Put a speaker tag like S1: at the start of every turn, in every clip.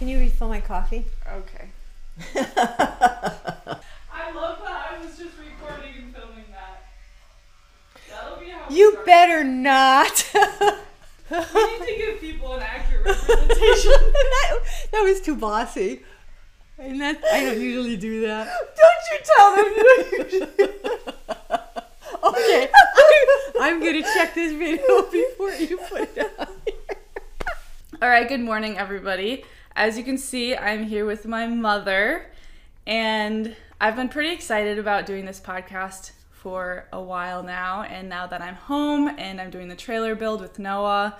S1: Can you refill my coffee?
S2: Okay. I love that I was just recording and filming that. That'll be how
S1: You
S2: start.
S1: better not.
S2: We need to give people an accurate representation.
S1: that, that was too bossy. And that I don't usually do that.
S3: Don't you tell them you
S1: Okay, I'm gonna check this video before you put it out.
S2: All right, good morning, everybody. As you can see, I'm here with my mother, and I've been pretty excited about doing this podcast for a while now. And now that I'm home and I'm doing the trailer build with Noah,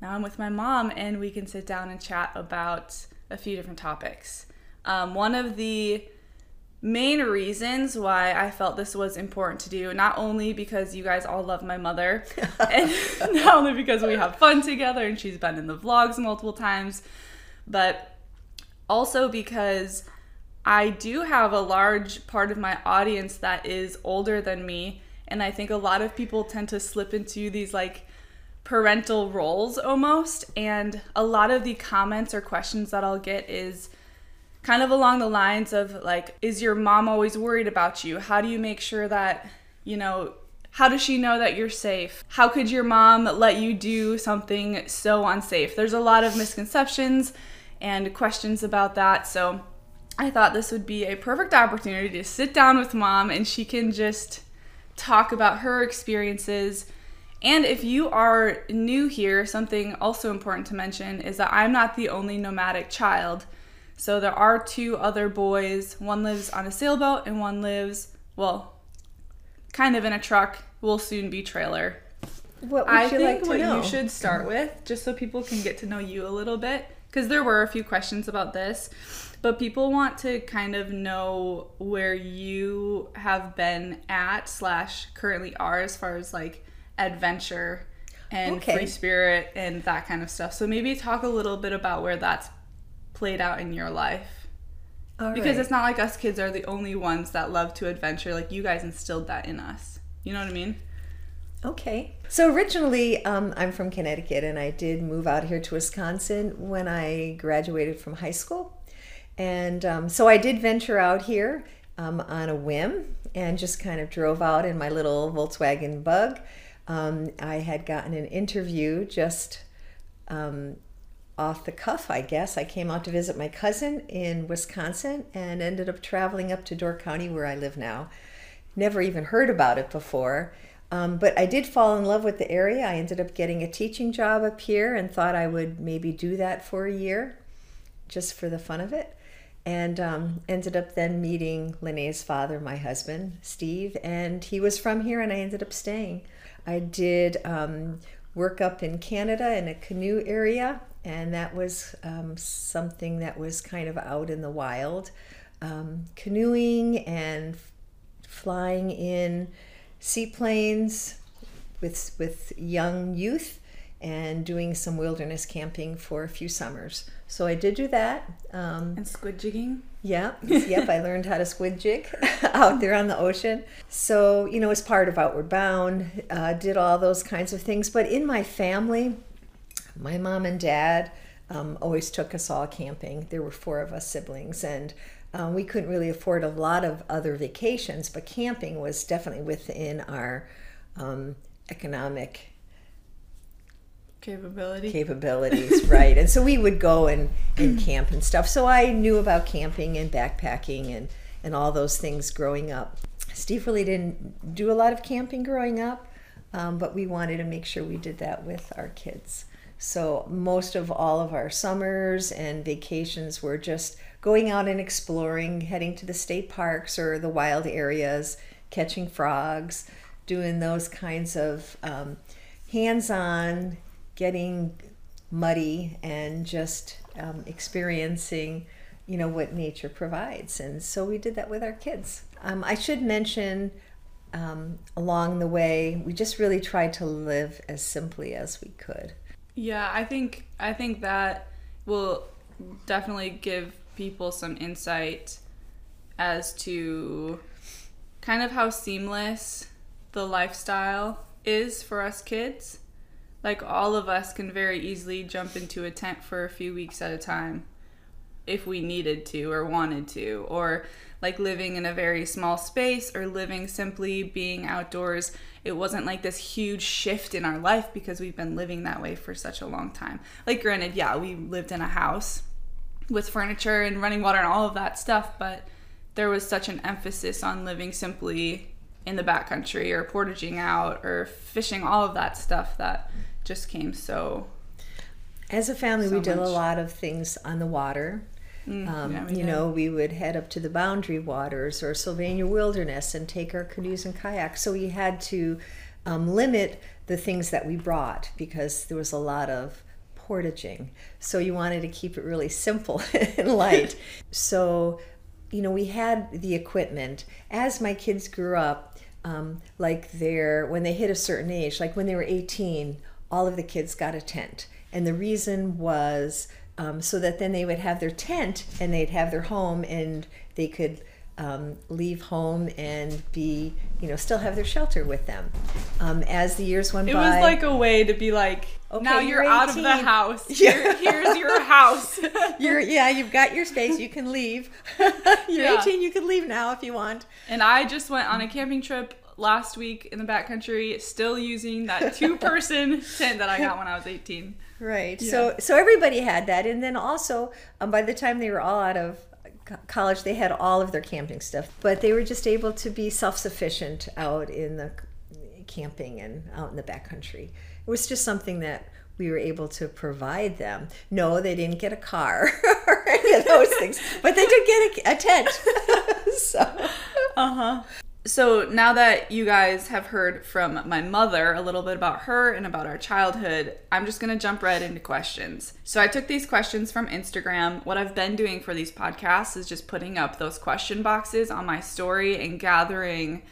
S2: now I'm with my mom, and we can sit down and chat about a few different topics. Um, one of the main reasons why I felt this was important to do, not only because you guys all love my mother, and not only because we have fun together and she's been in the vlogs multiple times, but also because I do have a large part of my audience that is older than me. And I think a lot of people tend to slip into these like parental roles almost. And a lot of the comments or questions that I'll get is, kind of along the lines of like is your mom always worried about you how do you make sure that you know how does she know that you're safe how could your mom let you do something so unsafe there's a lot of misconceptions and questions about that so i thought this would be a perfect opportunity to sit down with mom and she can just talk about her experiences and if you are new here, something also important to mention is that I'm not the only nomadic child. So there are two other boys. One lives on a sailboat and one lives, well, kind of in a truck, will soon be trailer.
S1: What would
S2: I
S1: you
S2: think
S1: like to
S2: what
S1: know?
S2: you should start with, just so people can get to know you a little bit, because there were a few questions about this, but people want to kind of know where you have been at slash currently are as far as like adventure and
S1: Okay.
S2: free spirit and that kind of stuff. So maybe talk a little bit about where that's played out in your life.
S1: All
S2: Because
S1: right.
S2: it's not like us kids are the only ones that love to adventure. Like you guys instilled that in us. You know what I mean?
S1: Okay. So originally, um, I'm from Connecticut, and I did move out here to Wisconsin when I graduated from high school. And um, so I did venture out here um, on a whim and just kind of drove out in my little Volkswagen bug. Um, I had gotten an interview just um, off the cuff, I guess. I came out to visit my cousin in Wisconsin and ended up traveling up to Door County, where I live now. Never even heard about it before. Um, but I did fall in love with the area. I ended up getting a teaching job up here and thought I would maybe do that for a year just for the fun of it. And um, ended up then meeting Lene's father, my husband, Steve, and he was from here and I ended up staying. I did um, work up in Canada in a canoe area, and that was um, something that was kind of out in the wild. Um, canoeing and flying in seaplanes with, with young youth and doing some wilderness camping for a few summers. So I did do that. Um,
S2: And squid jigging.
S1: yeah, yep, I learned how to squid jig out there on the ocean. So, you know, as part of Outward Bound, uh, did all those kinds of things. But in my family, my mom and dad um, always took us all camping. There were four of us siblings, and um, we couldn't really afford a lot of other vacations, but camping was definitely within our um, economic
S2: Capability.
S1: capabilities, right? And so we would go and, and camp and stuff. So I knew about camping and backpacking and, and all those things growing up. Steve really didn't do a lot of camping growing up, um, but we wanted to make sure we did that with our kids. So most of all of our summers and vacations were just going out and exploring, heading to the state parks or the wild areas, catching frogs, doing those kinds of um, hands-on, getting muddy, and just um, experiencing, you know, what nature provides. And so we did that with our kids. Um, I should mention um, along the way, we just really tried to live as simply as we could.
S2: Yeah, I think I think that will definitely give people some insight as to kind of how seamless the lifestyle is for us kids. Like all of us can very easily jump into a tent for a few weeks at a time if we needed to or wanted to, or like living in a very small space or living simply being outdoors. It wasn't like this huge shift in our life because we've been living that way for such a long time. Like, granted, yeah, we lived in a house with furniture and running water and all of that stuff, but there was such an emphasis on living simply in the backcountry or portaging out or fishing, all of that stuff that just came so.
S1: As a family,
S2: So
S1: we did a lot of things on the water.
S2: Mm,
S1: Um,
S2: yeah,
S1: you
S2: did.
S1: know, we would head up to the Boundary Waters or Sylvania Wilderness and take our canoes and kayaks. So we had to um, limit the things that we brought because there was a lot of portaging. So you wanted to keep it really simple and light. so, you know, we had the equipment. As my kids grew up, um, like they're when they hit a certain age, like when they were 18, all of the kids got a tent. And the reason was um, so that then they would have their tent and they'd have their home and they could um, leave home and be, you know, still have their shelter with them. Um, as the years went
S2: It
S1: by, it
S2: was like a way to be like,
S1: Okay,
S2: now you're,
S1: you're
S2: out of the house.
S1: Yeah.
S2: Here's your house.
S1: you're, yeah, you've got your space, you can leave. you're
S2: Yeah.
S1: 18, you can leave now if you want.
S2: and I just went on a camping trip last week in the backcountry, still using that two person tent that I got when I was 18.
S1: Right. So so everybody had that, and then also um, by the time they were all out of college, they had all of their camping stuff, but they were just able to be self sufficient out in the camping and out in the backcountry. It was just something that we were able to provide them. No, they didn't get a car or any of those things, but they did get a, a tent. so.
S2: Uh huh. So now that you guys have heard from my mother a little bit about her and about our childhood, I'm just gonna jump right into questions. So I took these questions from Instagram. What I've been doing for these podcasts is just putting up those question boxes on my story and gathering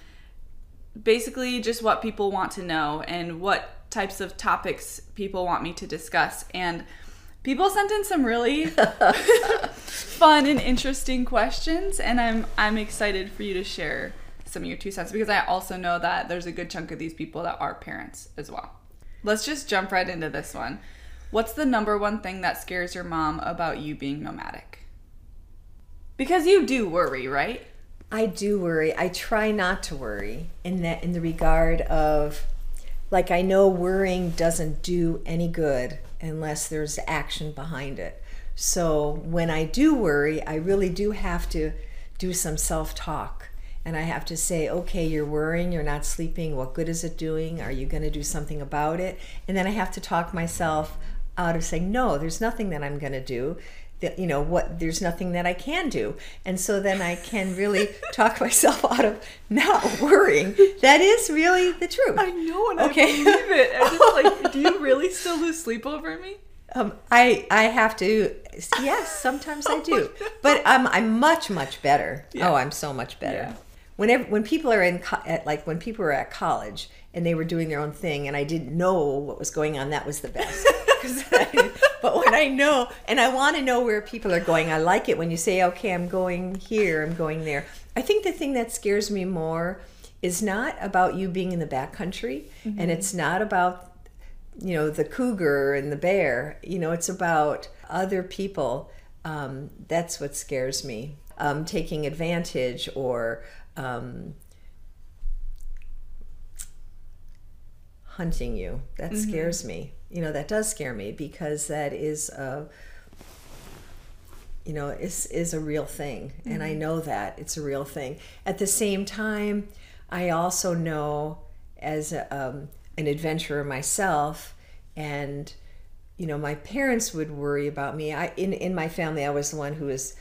S2: basically just what people want to know and what types of topics people want me to discuss. And people sent in some really fun and interesting questions, and I'm I'm excited for you to share some of your two cents because I also know that there's a good chunk of these people that are parents as well. Let's just jump right into this one. What's the number one thing that scares your mom about you being nomadic? Because you do worry, right?
S1: I do worry. I try not to worry in that in the regard of like I know worrying doesn't do any good unless there's action behind it. So when I do worry, I really do have to do some self-talk. And I have to say, okay, you're worrying, you're not sleeping. What good is it doing? Are you going to do something about it? And then I have to talk myself out of saying, no, there's nothing that I'm going to do that you know what there's nothing that I can do and so then I can really talk myself out of not worrying that is really the truth i
S2: know and
S1: Okay.
S2: I believe it. And it's like, do you really still lose sleep over me?
S1: um, I I have to yes sometimes I do but I'm I'm much much better oh I'm so much better
S2: Yeah.
S1: Whenever when people are in co- at, like when people were at college and they were doing their own thing and I didn't know what was going on that was the best. I- but when I know and I want to know where people are going I like it when you say okay I'm going here I'm going there. I think the thing that scares me more is not about you being in the backcountry and it's not about you know the cougar and the bear. You know it's about other people. Um, that's what scares me. Um, taking advantage or um, hunting you. That scares me. You know that does scare me because that is a you know is is a real thing. And i know that it's a real thing. At the same time i also know as a, um, an adventurer myself and you know my parents would worry about me. I in in my family i was the one who was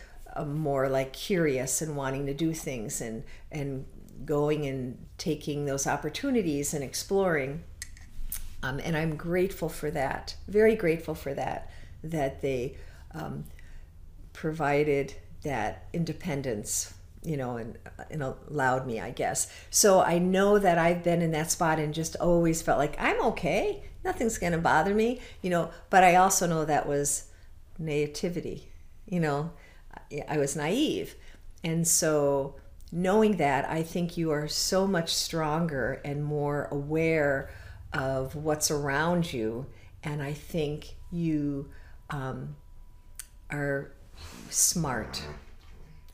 S1: more like curious and wanting to do things and and going and taking those opportunities and exploring um, and I'm grateful for that. Very grateful for that. That they um, provided that independence, you know, and, and allowed me, I guess. So I know that I've been in that spot and just always felt like I'm okay. Nothing's going to bother me, you know. But I also know that was nativity, you know. I- was naive, and so knowing that, I think you are so much stronger and more aware of what's around you, and I think you um, are smart.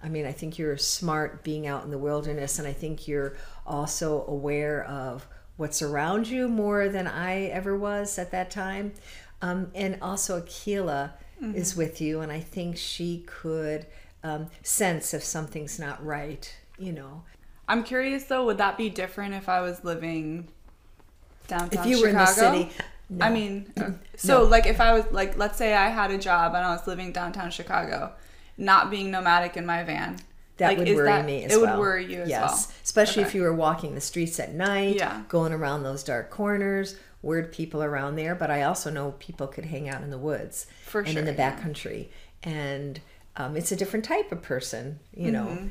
S1: I mean, I think you're smart being out in the wilderness, and I think you're also aware of what's around you more than I ever was at that time. Um, and also, Akila mm-hmm. is with you, and I think she could um, sense if something's not right, you know.
S2: I'm curious though, would that be different if I was living downtown
S1: If you were
S2: Chicago?
S1: in the city, no.
S2: I mean, uh, so
S1: No.
S2: like if I was like, let's say I had a job and I was living downtown Chicago, not being nomadic in my van.
S1: That
S2: like,
S1: would
S2: is
S1: worry
S2: that-
S1: me as
S2: It
S1: well.
S2: would worry you as
S1: yes.
S2: well.
S1: Especially if you were walking the streets at night,
S2: Yeah.
S1: going around those dark corners, weird people around there. But I also know people could hang out in the woods
S2: For
S1: and in
S2: sure,
S1: the
S2: yeah.
S1: backcountry. And um, it's a different type of person, you know.
S2: Mm-hmm.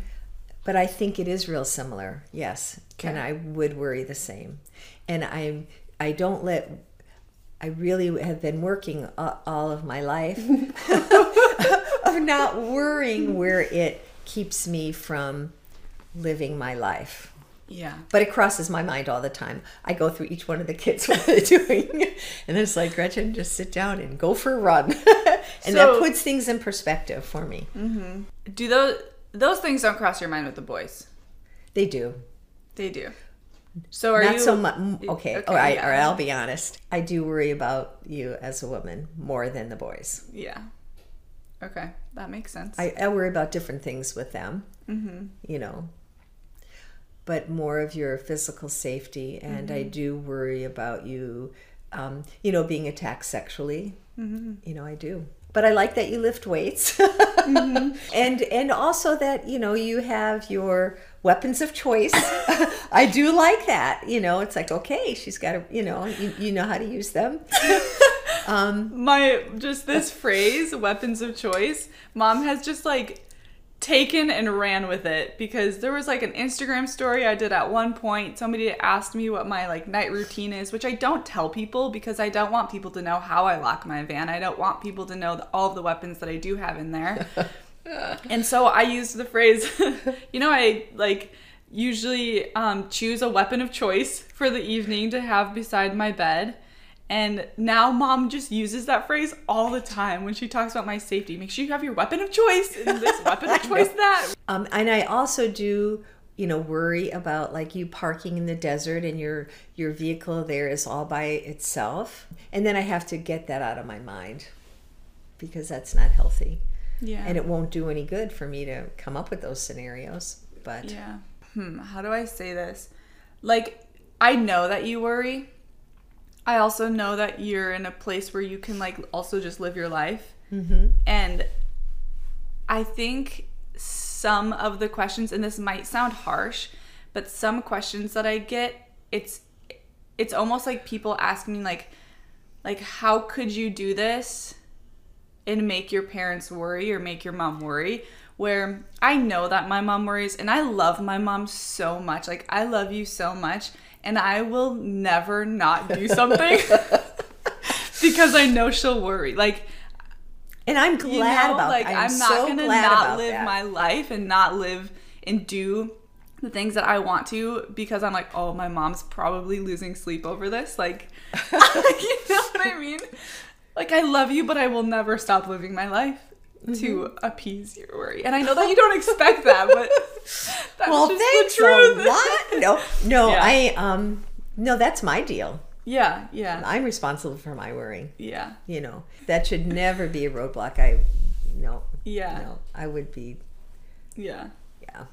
S1: But I think it is real similar, yes. And I would worry the same. And I I don't let I really have been working all of my life of not worrying where it keeps me from living my life.
S2: Yeah.
S1: But it crosses my mind all the time. I go through each one of the kids what they're doing, and it's like Gretchen, just sit down and go for a run, and that puts things in perspective for me.
S2: Do those those things don't cross your mind with the boys?
S1: They do.
S2: They do. So are
S1: Not
S2: you
S1: so much. Okay,
S2: Okay,
S1: all right,
S2: yeah.
S1: all right. I'll be honest. I do worry about you as a woman more than the boys.
S2: Yeah. Okay, that makes sense.
S1: I, I worry about different things with them, mm-hmm. you know, but more of your physical safety. And I do worry about you, um, you know, being attacked sexually. Mm-hmm. You know, I do. But I like that you lift weights, and and also that you know you have your weapons of choice. I do like that. You know, it's like okay, she's got to, you know, you, you know how to use them.
S2: my just this phrase weapons of choice mom has just like taken and ran with it because there was like an instagram story i did at one point. Somebody asked me what my like night routine is which i don't tell people because i don't want people to know how i lock my van. I don't want people to know the, all the weapons that i do have in there. And so i used the phrase you know i like usually um, choose a weapon of choice for the evening to have beside my bed and now mom just uses that phrase all the time when she talks about my safety. Make sure you have your weapon of choice and this weapon of choice that.
S1: Um, and I also do, you know, worry about like you parking in the desert and your your vehicle there is all by itself, and then I have to get that out of my mind because that's not healthy,
S2: Yeah.
S1: and it won't do any good for me to come up with those scenarios. But
S2: yeah. Hmm. How do I say this? Like, I know that you worry. I also know that you're in a place where you can like also just live your life. Mm-hmm. And I think some of the questions, and this might sound harsh, but some questions that I get, it's it's almost like people ask me like like how could you do this and make your parents worry or make your mom worry where i know that my mom worries and i love my mom so much like i love you so much and i will never not do something because i know she'll worry like
S1: and I'm
S2: you
S1: glad
S2: know,
S1: about
S2: like
S1: I'm,
S2: I'm not
S1: so
S2: gonna not live
S1: that.
S2: my life and not live and do the things that I want to because I'm like, oh, my mom's probably losing sleep over this. Like, you know what I mean? Like, I love you, but I will never stop living my life
S1: Mm-hmm.
S2: to appease your worry. And I know that you don't expect that, but that's
S1: well,
S2: just
S1: thanks
S2: the truth.
S1: a lot. No, no,
S2: Yeah.
S1: I um, no, that's my deal.
S2: Yeah, yeah,
S1: I'm responsible for my worrying.
S2: yeah,
S1: You know, that should never be a roadblock. I no,
S2: yeah,
S1: no, I would be
S2: yeah.
S1: yeah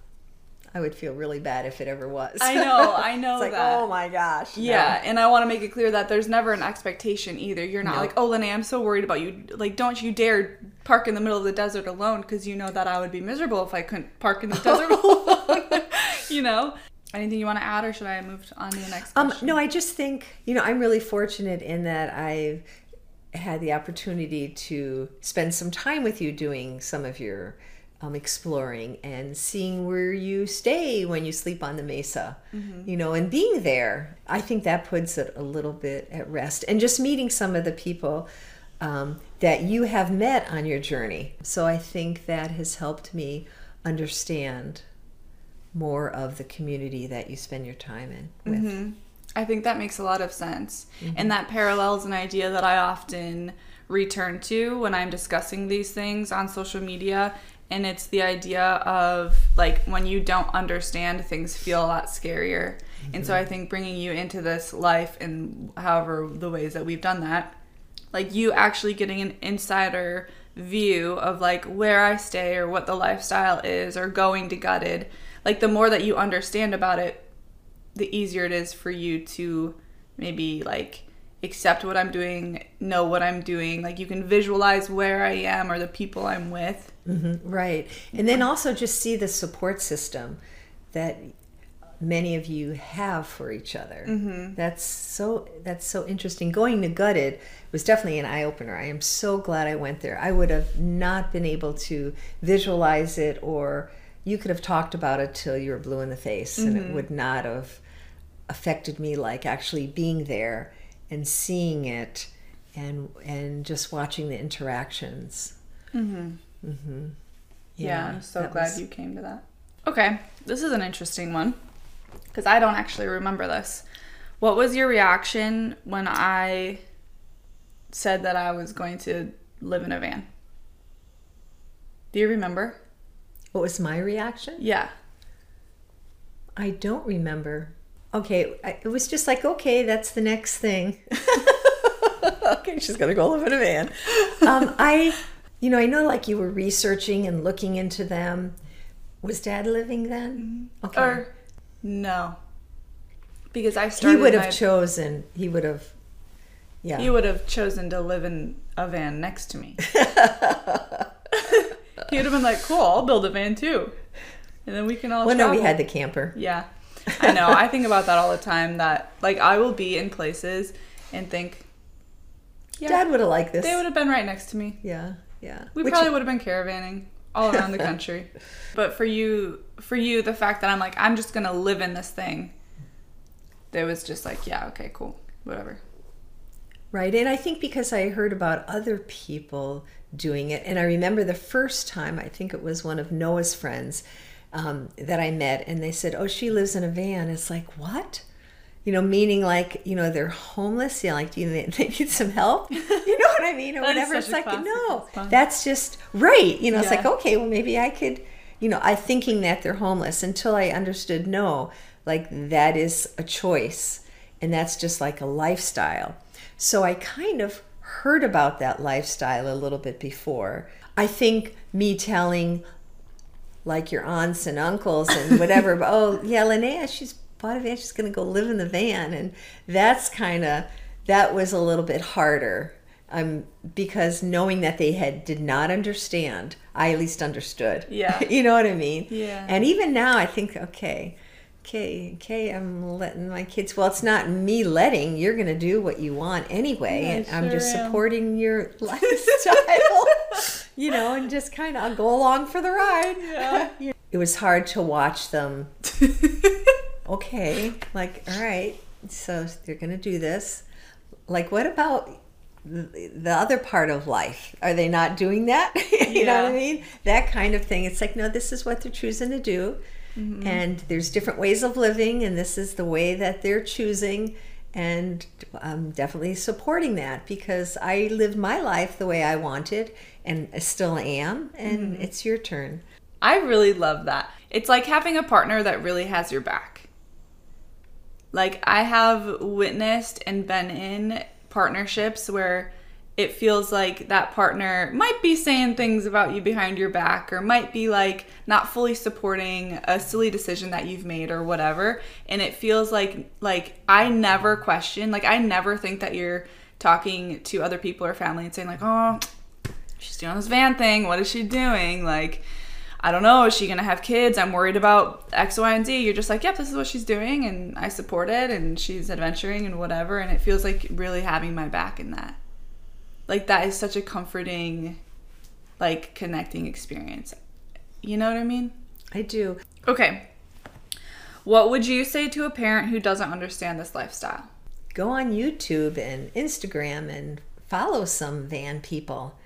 S1: i would feel really bad if it ever was
S2: I know, I know
S1: it's like
S2: that.
S1: oh my gosh no.
S2: Yeah, and I want to make it clear that there's never an expectation either. You're not
S1: No.
S2: like, oh, Lenny, I'm so worried about you. Like, don't you dare park in the middle of the desert alone because you know that I would be miserable if I couldn't park in the desert alone. you know? Anything you want to add, or should I move on to the next
S1: um no i just think you know i'm really fortunate in that i've had the opportunity to spend some time with you doing some of your um, exploring and seeing where you stay when you sleep on the mesa you know and being there. I think that puts it a little bit at rest. And just meeting some of the people um, that you have met on your journey. So i think that has helped me understand more of the community that you spend your time in with.
S2: I think that makes a lot of sense. And that parallels an idea that I often return to when I'm discussing these things on social media. And it's the idea of like when you don't understand, things feel a lot scarier. And so mm-hmm. I think bringing you into this life and however the ways that we've done that, like you actually getting an insider view of like where I stay or what the lifestyle is or going to gutted, like the more that you understand about it, the easier it is for you to maybe like accept what I'm doing, know what I'm doing. Like you can visualize where I am or the people I'm with.
S1: Mm-hmm, right. And then also just see the support system that many of you have for each other. Mm-hmm. That's so that's so interesting. Going to gutted was definitely an eye opener. I am so glad I went there. I would have not been able to visualize it or you could have talked about it till you were blue in the face and it mm-hmm. would not have affected me like actually being there and seeing it and and just watching the interactions. Mm-hmm. Mm-hmm.
S2: Yeah, I'm so glad
S1: was-
S2: you came to that. Okay, this is an interesting one because I don't actually remember this. What was your reaction when I said that I was going to live in a van? Do you remember?
S1: What was my reaction?
S2: Yeah.
S1: I don't remember. Okay, I, it was just like, okay, that's the next thing. okay, she's gonna go live in a van. Um, I, you know, I know like you were researching and looking into them. Was Dad living then? Okay,
S2: Or no. Because I started.
S1: he would have
S2: my-
S1: chosen. He would have. Yeah.
S2: He would have chosen to live in a van next to me. he would have been like, "Cool, I'll build a van too," and then we can all.
S1: well, no, we had the camper.
S2: Yeah, I know. I think about that all the time. That like I will be in places and think, yeah,
S1: Dad would have liked this.
S2: they would have been right next to me.
S1: Yeah, yeah.
S2: We
S1: Which-
S2: probably would have been caravanning all around the country. but for you, for you, the fact that I'm like, I'm just gonna live in this thing. There was just like, yeah, okay, cool, whatever.
S1: Right. And I think because I heard about other people doing it, and I remember the first time, I think it was one of Noah's friends um, that I met, and they said, Oh, she lives in a van. It's like, what? You know, meaning like, you know, they're homeless. Yeah, like, you, they, they need some help? You know what I mean? Or whatever. It's like,
S2: classic
S1: no,
S2: response.
S1: that's just right. You know, it's like, okay, well, maybe I could, you know, I thinking that they're homeless until I understood, no, like that is a choice and that's just like a lifestyle. So I kind of heard about that lifestyle a little bit before. I think me telling like your aunts and uncles and whatever, but, oh yeah, Linnea, she's bought a van, she's gonna go live in the van. And that's kind of, that was a little bit harder. Um, because knowing that they had did not understand, I at least understood.
S2: Yeah.
S1: you know what I mean?
S2: Yeah.
S1: And even now, I think, okay, okay, okay, I'm letting my kids. Well, it's not me letting. You're going to do what you want anyway,
S2: Yeah,
S1: and I'm
S2: sure
S1: just
S2: am.
S1: supporting your lifestyle. you know, and just kind of go along for the ride.
S2: Yeah.
S1: It was hard to watch them. Okay, like all right, so they're going to do this. Like, what about the the other part of life? Are they not doing that? you know what I mean? That kind of thing. It's like, no, this is what they're choosing to do. Mm-hmm. And there's different ways of living, and this is the way that they're choosing. And I'm definitely supporting that because I lived my life the way I wanted and I still am. And mm-hmm. it's your turn.
S2: I really love that. It's like having a partner that really has your back. Like I have witnessed and been in partnerships where it feels like that partner might be saying things about you behind your back or might be like not fully supporting a silly decision that you've made or whatever and it feels like like I never question like I never think that you're talking to other people or family and saying like oh she's doing this van thing. What is she doing? Like, I don't know. Is she gonna have kids? I'm worried about X, Y, and Z. You're just like, yep, this is what she's doing, and I support it, and she's adventuring and whatever. And it feels like really having my back in that. Like that is such a comforting, like connecting experience. You know what I mean?
S1: I do.
S2: Okay. What would you say to a parent who doesn't understand this lifestyle?
S1: go on YouTube and Instagram and follow some van people,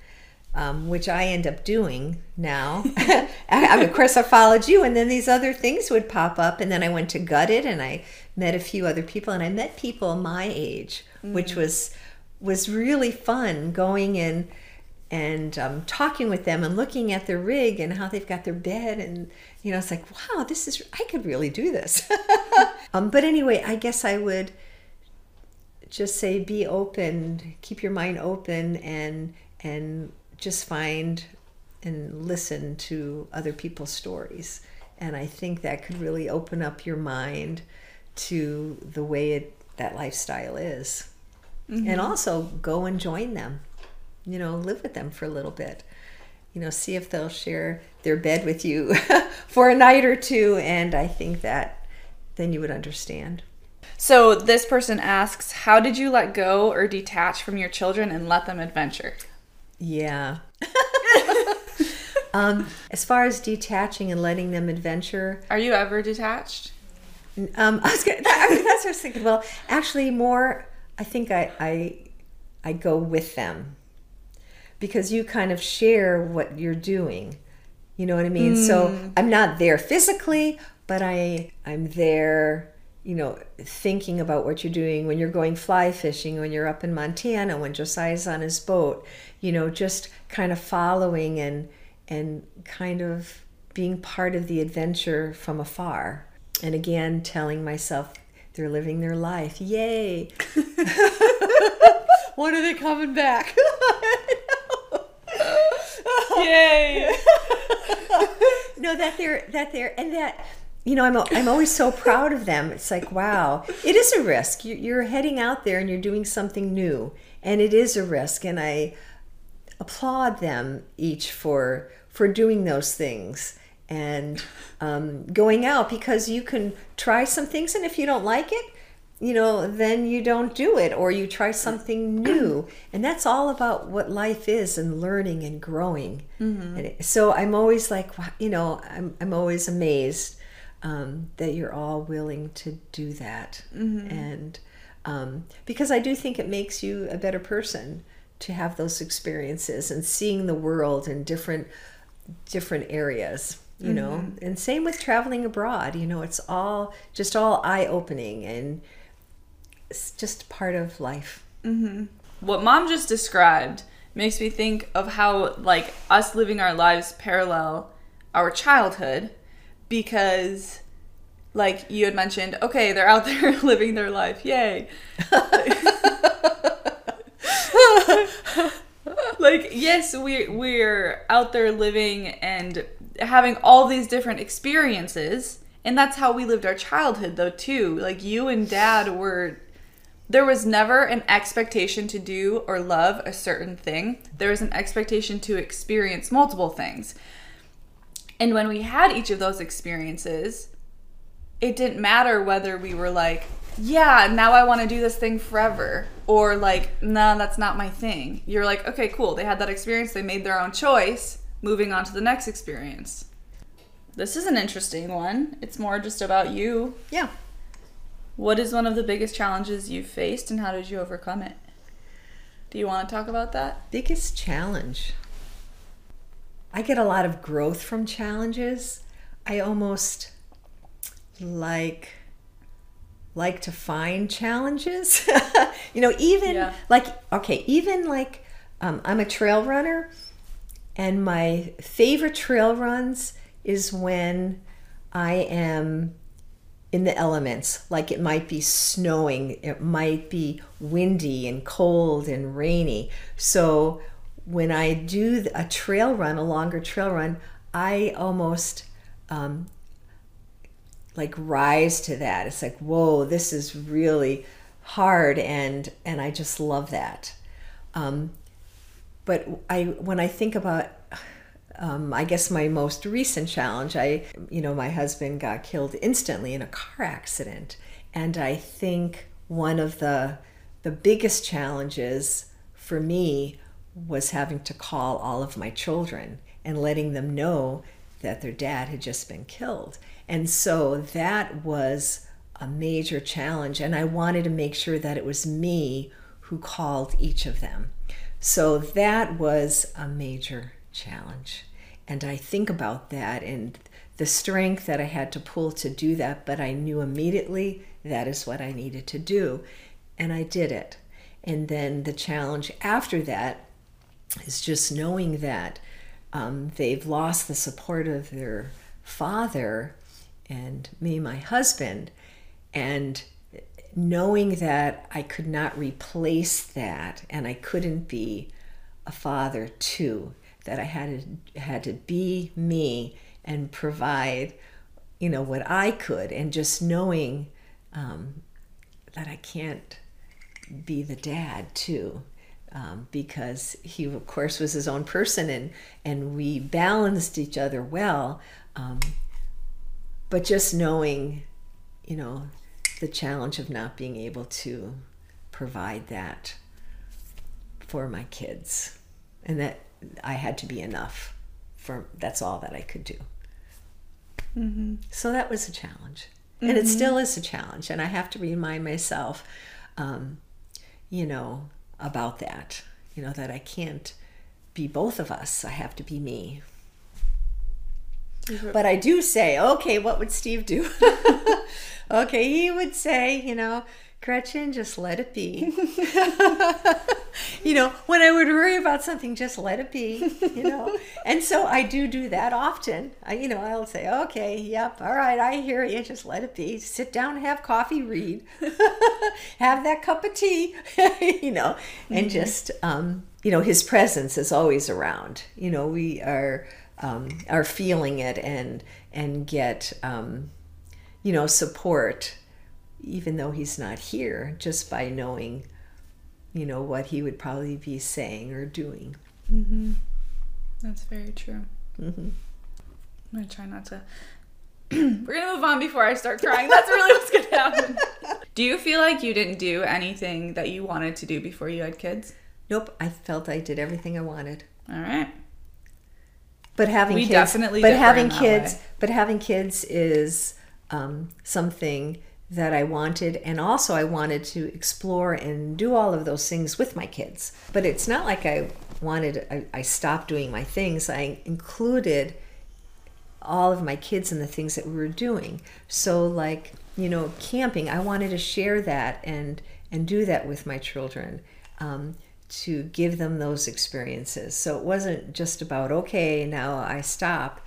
S1: um, which I end up doing now. I, I- of course, I followed you, and then these other things would pop up, and then I went to Gutted and I met a few other people, and I met people my age, which was was really fun going in and um, talking with them and looking at their rig and how they've got their bed and you know it's like wow this is i could really do this um, but anyway i guess i would just say be open keep your mind open and and just find and listen to other people's stories. And i think that could really open up your mind to the way it, that lifestyle is. Mm-hmm. and also go and join them you know live with them for a little bit. You know see if they'll share their bed with you for a night or two and i think that then you would understand.
S2: So this person asks how did you let go or detach from your children and let them adventure
S1: yeah um, as far as detaching and letting them adventure
S2: are you ever detached
S1: um, I was gonna, that, I that's what I was thinking. Well, actually, more. I think I, I I go with them because you kind of share what you're doing. You know what I mean? Mm. So. I'm not there physically, but I I'm there, you know, thinking about what you're doing when you're going fly fishing, when you're up in Montana, when Josiah's on his boat, you know, just kind of following and and kind of being part of the adventure from afar. And again, telling myself they're living their life. Yay. when are they coming back?
S2: Yay!
S1: no, that they're that they're and that you know I'm I'm always so proud of them. It's like wow, it is a risk. You're heading out there and you're doing something new, and it is a risk. And I applaud them each for for doing those things and um, going out because you can try some things, and if you don't like it, you know, then you don't do it or you try something new. And that's all about what life is and learning and growing. Mm-hmm. And so I'm always like, you know, I'm, I'm always amazed um, that you're all willing to do that. Mm-hmm. And um, because I do think it makes you a better person to have those experiences and seeing the world in different different areas you mm-hmm. know and same with traveling abroad you know it's all just all eye-opening and it's just part of life.
S2: Mm-hmm. What mom just described makes me think of how, like, us living our lives parallel our childhood because, like, you had mentioned, okay, they're out there living their life. Yay. like yes we we're out there living and having all these different experiences and that's how we lived our childhood though too like you and dad were there was never an expectation to do or love a certain thing. There was an expectation to experience multiple things. And when we had each of those experiences, it didn't matter whether we were like, yeah, now I want to do this thing forever, or like, nah, that's not my thing. You're like, okay, cool. They had that experience, they made their own choice, moving on to the next experience. This is an interesting one. It's more just about you.
S1: Yeah.
S2: What is one of the biggest challenges you've faced and how did you overcome it? Do you want to talk about that?
S1: Biggest challenge. I get a lot of growth from challenges. I almost like like to find challenges. you know, even yeah. like okay, even like um, I'm a trail runner, and my favorite trail runs is when I am in the elements, like it might be snowing, it might be windy and cold and rainy. So when I do a trail run, a longer trail run, I almost um, like rise to that. It's like, whoa, this is really hard, and and I just love that. Um, but I when I think about um, I guess my most recent challenge, I, you know, my husband got killed instantly in a car accident, and I think one of the the biggest challenges for me was having to call all of my children and letting them know that their dad had just been killed. And so that was a major challenge, and I wanted to make sure that it was me who called each of them. So that was a major challenge. And I think about that and the strength that I had to pull to do that, but I knew immediately that is what I needed to do. And I did it. And then the challenge after that is just knowing that um, they've lost the support of their father and me, my husband, and knowing that I could not replace that and I couldn't be a father too, that I had to, had to be me and provide, you know, what I could, and just knowing um, that I can't be the dad too. Um, because he, of course, was his own person, and and we balanced each other well. Um, but just knowing, you know, the challenge of not being able to provide that for my kids, and that I had to be enough for that's all that I could do. Mm-hmm. So that was a challenge, mm-hmm. and it still is a challenge, and I have to remind myself, um, you know, about that. You know that I can't be both of us. I have to be me. Mm-hmm. But I do say, okay, what would Steve do? okay, he would say, you know, Gretchen, just let it be. you know, when I would worry about something, just let it be, you know. and so I do do that often. I, you know, I'll say, okay, yep, all right, I hear you, just let it be. Sit down, have coffee, read, have that cup of tea, you know, and mm-hmm. just, um, you know, his presence is always around. You know, we are um, are feeling it and and get um, you know support even though he's not here just by knowing you know what he would probably be saying or doing.
S2: Mm-hmm. that's very true. Mm-hmm. i'm gonna try not to we're gonna move on before i start crying. That's really what's gonna happen. Do you feel like you didn't do anything that you wanted to do before you had kids?
S1: Nope i felt i did everything i wanted.
S2: All right.
S1: But having
S2: we
S1: kids,
S2: definitely
S1: but having kids, way. but having kids is um, something that I wanted, and also I wanted to explore and do all of those things with my kids. But it's not like I wanted. I, I stopped doing my things. I included all of my kids in the things that we were doing. So like you know, camping. I wanted to share that and and do that with my children. Um, to give them those experiences. So it wasn't just about, okay, now I stop.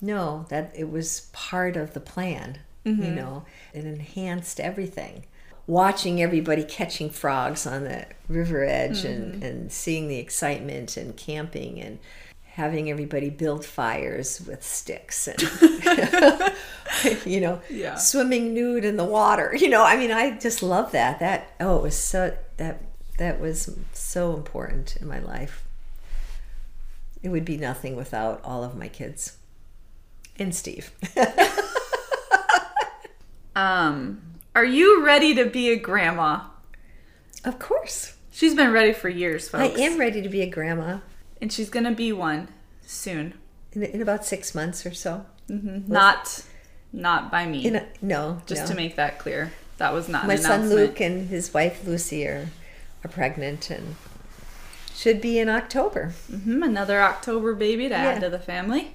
S1: No, that it was part of the plan, mm-hmm. you know, it enhanced everything. Watching everybody catching frogs on the river edge mm-hmm. and, and seeing the excitement and camping and having everybody build fires with sticks and you know yeah. swimming nude in the water you know i mean i just love that that oh it was so that that was so important in my life. It would be nothing without all of my kids and Steve.
S2: um, are you ready to be a grandma?
S1: Of course.
S2: She's been ready for years, folks.
S1: I am ready to be a grandma.
S2: And she's going to be one soon.
S1: In, in, about six months or so.
S2: Mm-hmm. Not, not by me.
S1: A, no,
S2: just
S1: no.
S2: to make that clear. That was not
S1: my son Luke and his wife Lucy are are pregnant and should be in October.
S2: Mm-hmm, another October baby to yeah. add to the family.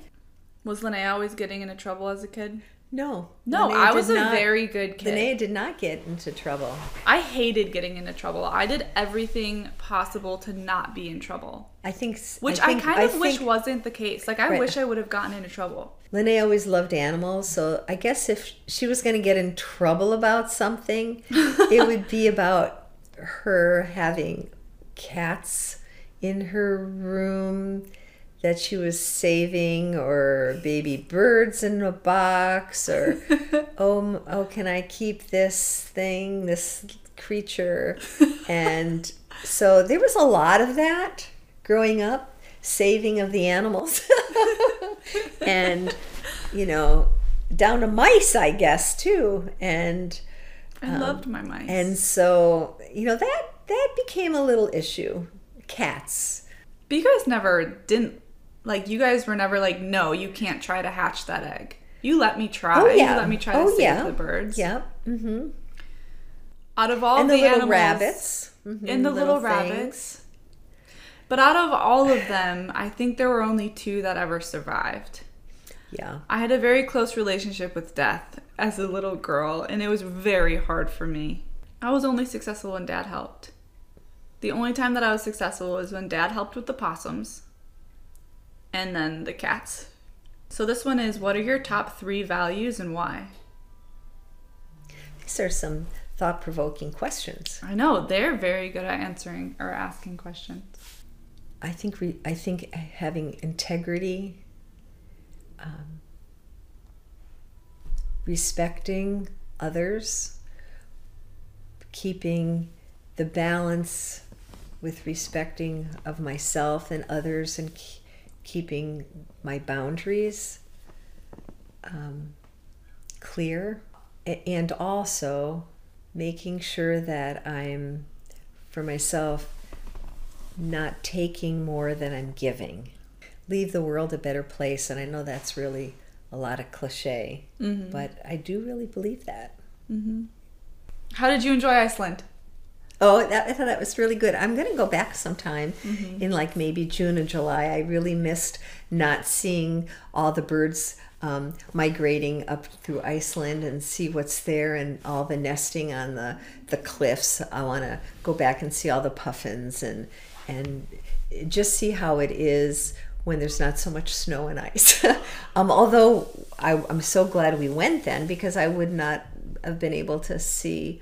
S2: Was Linnea always getting into trouble as a kid?
S1: No.
S2: No, Linnea I was a not, very good kid.
S1: Linnea did not get into trouble.
S2: I hated getting into trouble. I did everything possible to not be in trouble.
S1: I think
S2: Which
S1: I,
S2: think, I kind of I wish think, wasn't the case. Like I right. wish I would have gotten into trouble.
S1: Linnea always loved animals, so I guess if she was going to get in trouble about something, it would be about her having cats in her room that she was saving or baby birds in a box or oh oh can I keep this thing this creature and so there was a lot of that growing up saving of the animals and you know down to mice I guess too and
S2: I um, loved my mice.
S1: And so, you know, that that became a little issue. Cats.
S2: But you guys never didn't like you guys were never like, no, you can't try to hatch that egg. You let me try. Oh, yeah. You let me try oh, to save yeah. the birds.
S1: Yep. Mm-hmm.
S2: Out of all
S1: and
S2: the,
S1: the little
S2: animals,
S1: rabbits.
S2: Mm-hmm, and the little, little rabbits. But out of all of them, I think there were only two that ever survived.
S1: Yeah.
S2: I had a very close relationship with death as a little girl, and it was very hard for me. I was only successful when dad helped. The only time that I was successful was when dad helped with the possums and then the cats. So this one is what are your top three values and why?
S1: These are some thought provoking questions.
S2: I know they're very good at answering or asking questions.
S1: I think re- I think having integrity, um, respecting others, keeping the balance with respecting of myself and others, and ke- keeping my boundaries um, clear, and also making sure that I'm for myself not taking more than I'm giving. Leave the world a better place. And I know that's really a lot of cliche, but I do really believe that.
S2: How did you enjoy Iceland?
S1: Oh, that, I thought that was really good. I'm going to go back sometime in like maybe June and July. I really missed not seeing all the birds um, migrating up through Iceland and see what's there and all the nesting on the, the cliffs. I want to go back and see all the puffins and and just see how it is when there's not so much snow and ice. um, although I, I'm so glad we went then because I would not have been able to see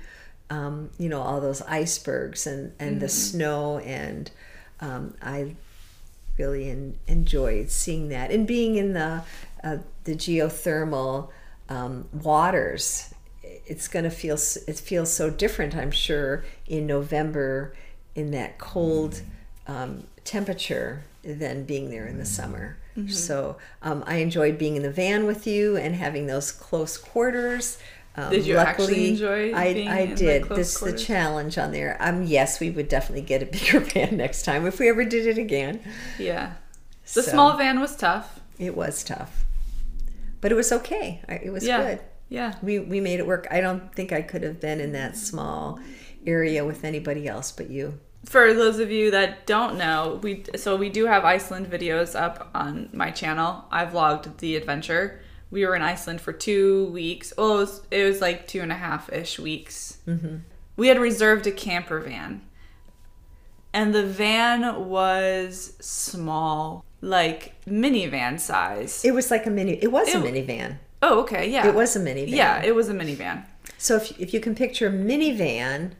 S1: um, you know all those icebergs and and the snow and um, I really en- enjoyed seeing that and being in the uh, the geothermal um, waters. It's going to feel it feels so different, I'm sure, in November in that cold um, temperature than being there in the summer. So um, I enjoyed being in the van with you and having those close quarters. Um,
S2: Did you actually enjoy
S1: I,
S2: being
S1: I
S2: in the
S1: did.
S2: close
S1: This the challenge on there. Um, yes, we would definitely get a bigger van next time if we ever did it again.
S2: Yeah. The
S1: So,
S2: small van was tough.
S1: It was tough, but it was okay. It was
S2: Yeah.
S1: good.
S2: Yeah.
S1: We we made it work. I don't think I could have been in that small area with anybody else but you.
S2: For those of you that don't know, we so we do have Iceland videos up on my channel. I vlogged the adventure. We were in Iceland for two weeks. Oh, it was, it was like two and a half ish weeks. Mm-hmm. We had reserved a camper van, and the van was small, like minivan size.
S1: It was like a mini. It was a minivan.
S2: oh, okay, yeah.
S1: It was a minivan.
S2: Yeah, it was a minivan.
S1: So if if you can picture a minivan,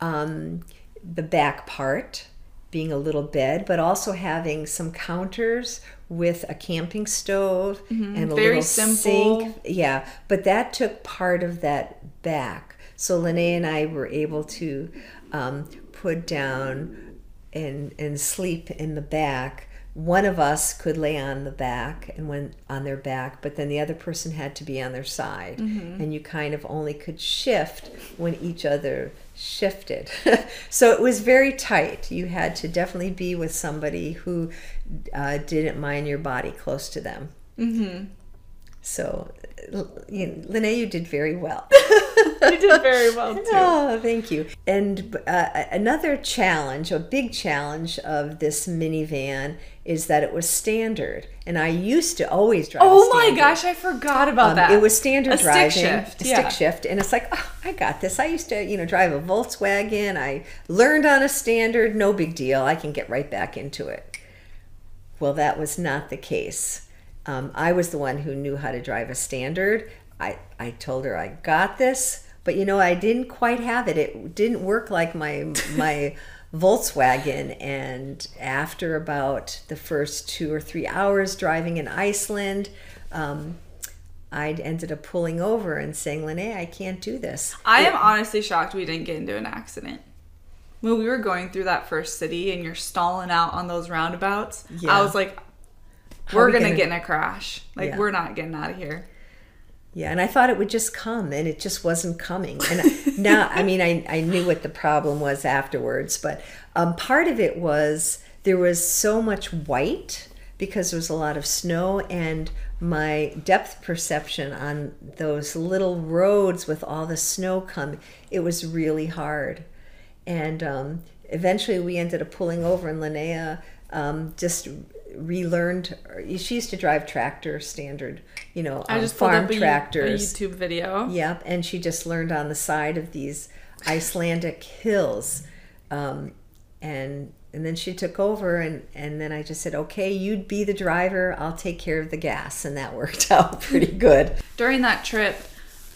S1: um, the back part being a little bed, but also having some counters with a camping stove and a
S2: Mm-hmm. Very
S1: little
S2: simple.
S1: sink. Yeah, but that took part of that back. So Lene and I were able to um, put down and and sleep in the back. One of us could lay on the back and when on their back, but then the other person had to be on their side, and you kind of only could shift when each other shifted. so it was very tight. You had to definitely be with somebody who uh, didn't mind your body close to them. Mm-hmm. So, you know, Lene, you did very well.
S2: You did very well too.
S1: Oh, thank you. And uh, another challenge, a big challenge of this minivan is that it was standard. And I used to always drive. a
S2: Oh my gosh, I forgot about
S1: Um,
S2: that.
S1: It was standard
S2: a
S1: driving,
S2: stick shift.
S1: a
S2: yeah.
S1: stick shift, and it's like, oh, I got this. I used to, you know, drive a Volkswagen. I learned on a standard, no big deal. I can get right back into it. Well, that was not the case. Um, I was the one who knew how to drive a standard. I, I told her I got this, but you know, I didn't quite have it. It didn't work like my my Volkswagen. And after about the first two or three hours driving in Iceland, um, I ended up pulling over and saying, Lene, I can't do this.
S2: I am honestly shocked we didn't get into an accident. When we were going through that first city and you're stalling out on those roundabouts,
S1: Yeah.
S2: I was like, we're
S1: we
S2: gonna,
S1: gonna-
S2: get in a crash. Like
S1: Yeah.
S2: we're not getting out of here.
S1: Yeah, and I thought it would just come, and it just wasn't coming. And now, I mean, I, I knew what the problem was afterwards, but um, part of it was there was so much white because there was a lot of snow, and my depth perception on those little roads with all the snow come, it was really hard. And um, eventually we ended up pulling over, and Linnea um, just relearned. She used to drive tractor standard, you know,
S2: I
S1: um,
S2: just pulled
S1: farm
S2: up a, a
S1: tractors.
S2: YouTube video.
S1: Yep, and she just learned on the side of these Icelandic hills, um, and and then she took over and and then I just said, "Okay, you'd be the driver. I'll take care of the gas." And that worked out pretty good.
S2: During that trip,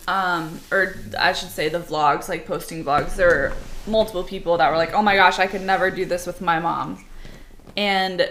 S2: um, or I should say the vlogs, like posting vlogs, there were multiple people that were like, "Oh my gosh, I could never do this with my mom." And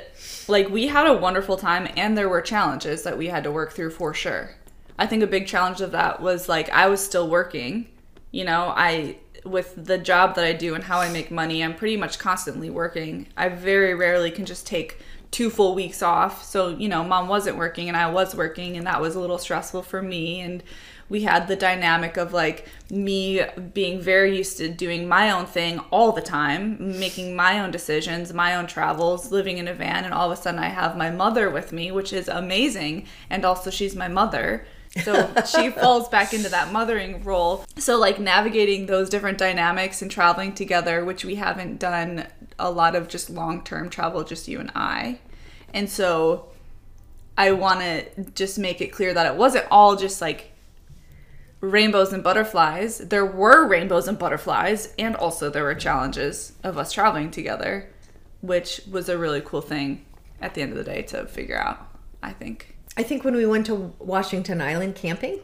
S2: like we had a wonderful time and there were challenges that we had to work through for sure. I think a big challenge of that was like I was still working. You know, I with the job that I do and how I make money, I'm pretty much constantly working. I very rarely can just take two full weeks off. So, you know, mom wasn't working and I was working and that was a little stressful for me and we had the dynamic of like me being very used to doing my own thing all the time, making my own decisions, my own travels, living in a van, and all of a sudden I have my mother with me, which is amazing. And also, she's my mother. So she falls back into that mothering role. So, like, navigating those different dynamics and traveling together, which we haven't done a lot of just long term travel, just you and I. And so, I want to just make it clear that it wasn't all just like rainbows and butterflies. There were rainbows and butterflies, and also there were challenges of us traveling together, which was a really cool thing at the end of the day to figure out, I think.
S1: I think when we went to Washington Island camping,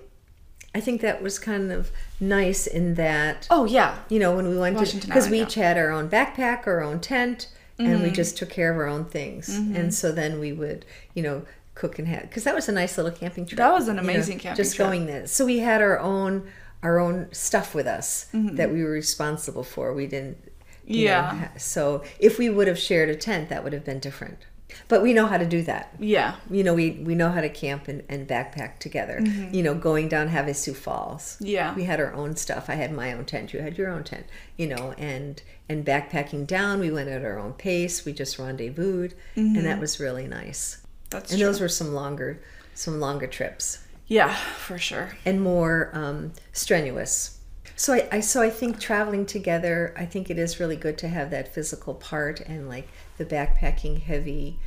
S1: I think that was kind of nice in that,
S2: Oh, yeah.
S1: you know, when we went to, because we each had our own backpack, our own tent, and we mm-hmm. just took care of our own things. And mm-hmm. so then we would, you know, cook and have, because that was a nice little camping trip.
S2: That was an
S1: you know,
S2: amazing camping trip.
S1: Just
S2: trip.
S1: going there. So we had our own, our own stuff with us
S2: Mm-hmm.
S1: that we were responsible for. We didn't, know,
S2: Yeah.
S1: ha- so if we would have shared a tent, that would have been different. But we know how to do that
S2: Yeah.
S1: you know we we know how to camp and, and backpack together you know going down Havasu falls
S2: Mm-hmm. Yeah.
S1: we had our own stuff i had my own tent you had your own tent you know and and backpacking down we went at our own pace we just rendezvoused and that was really nice
S2: That's
S1: and
S2: true.
S1: those were some longer some longer trips
S2: yeah, for sure.
S1: and more um, strenuous. So I, I so I think traveling together, I think it is really good to have that physical part and like the backpacking heavy,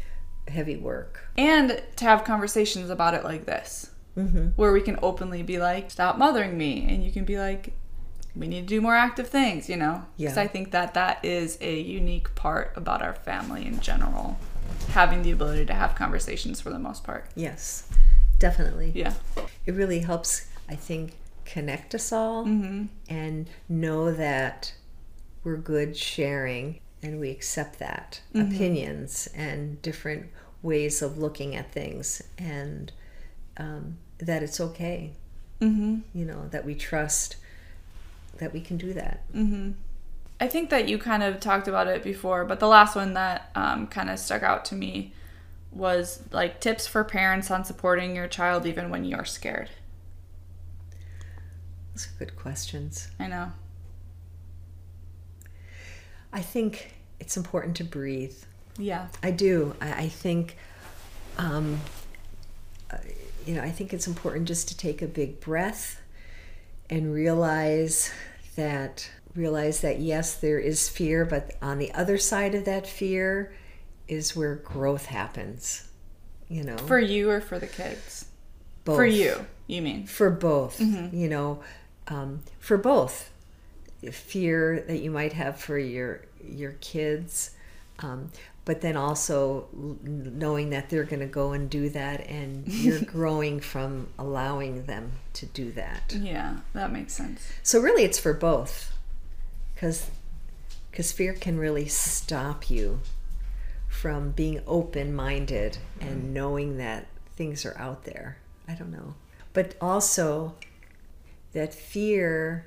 S1: heavy work.
S2: And to have conversations about it like this,
S1: Mm-hmm.
S2: where we can openly be like, stop mothering me. And you can be like, we need to do more active things, you know? Because
S1: Yeah.
S2: I think that that is a unique part about our family in general. Having the ability to have conversations for the most part.
S1: Yes, definitely.
S2: Yeah.
S1: It really helps, I think, connect us all and know that we're good sharing and we accept that opinions and different ways of looking at things and um, that it's okay.
S2: Mm-hmm.
S1: You know, that we trust that we can do that.
S2: I think that you kind of talked about it before, but the last one that um, kind of stuck out to me was like tips for parents on supporting your child even when you're scared.
S1: Those are good questions.
S2: I know.
S1: I think it's important to breathe.
S2: Yeah.
S1: I do. I, I think, um, uh, you know, I think it's important just to take a big breath and realize that realize that yes, there is fear, but on the other side of that fear is where growth happens. You know,
S2: For you or for the kids?
S1: both.
S2: For you, you mean?
S1: for both you know um, for both fear that you might have for your your kids um, but then also knowing that they're going to go and do that and you're growing from allowing them to do that.
S2: Yeah, that makes sense.
S1: so really it's for both because because fear can really stop you from being open-minded and mm-hmm. knowing that things are out there. I don't know. But also that fear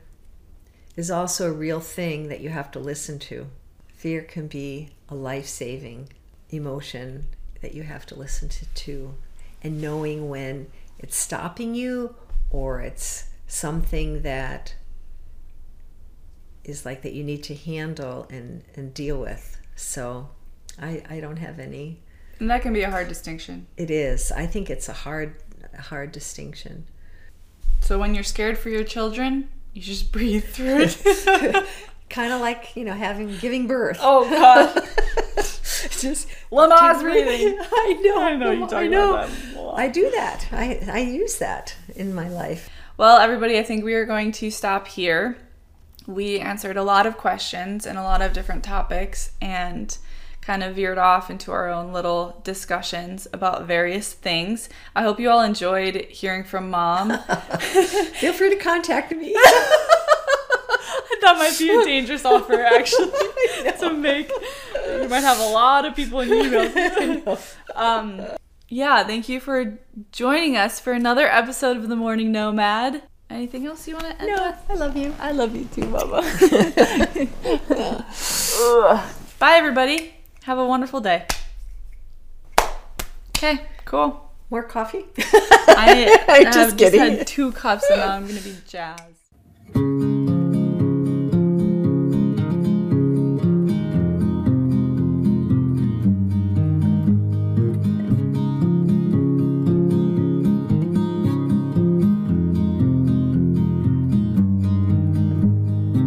S1: is also a real thing that you have to listen to. Fear can be a life-saving emotion that you have to listen to too and knowing when it's stopping you or it's something that is like that you need to handle and, and deal with. So I, I don't have any.
S2: And that can be a hard distinction.
S1: It is. I think it's a hard a hard distinction.
S2: So when you're scared for your children, you just breathe through it.
S1: kind of like you know having giving birth.
S2: oh god.
S1: just
S2: Lamaze breathing.
S1: I know.
S2: I know you talk
S1: I know.
S2: about that.
S1: I do that. I I use that in my life.
S2: Well, everybody, I think we are going to stop here. we answered a lot of questions and a lot of different topics and kind of veered off into our own little discussions about various things. I hope you all enjoyed hearing from mom.
S1: Feel free to contact me.
S2: That might be a dangerous offer actually to make. You might have a lot of people in your emails. um, yeah, thank you for joining us for another episode of The Morning Nomad. Anything else you want to end
S1: no,
S2: with?
S1: I love you.
S2: I love you too, Mama. Bye, everybody. Have a wonderful day. Okay, cool.
S1: More coffee?
S2: I, have
S1: just kidding.
S2: had two cups and now I'm going to be jazzed.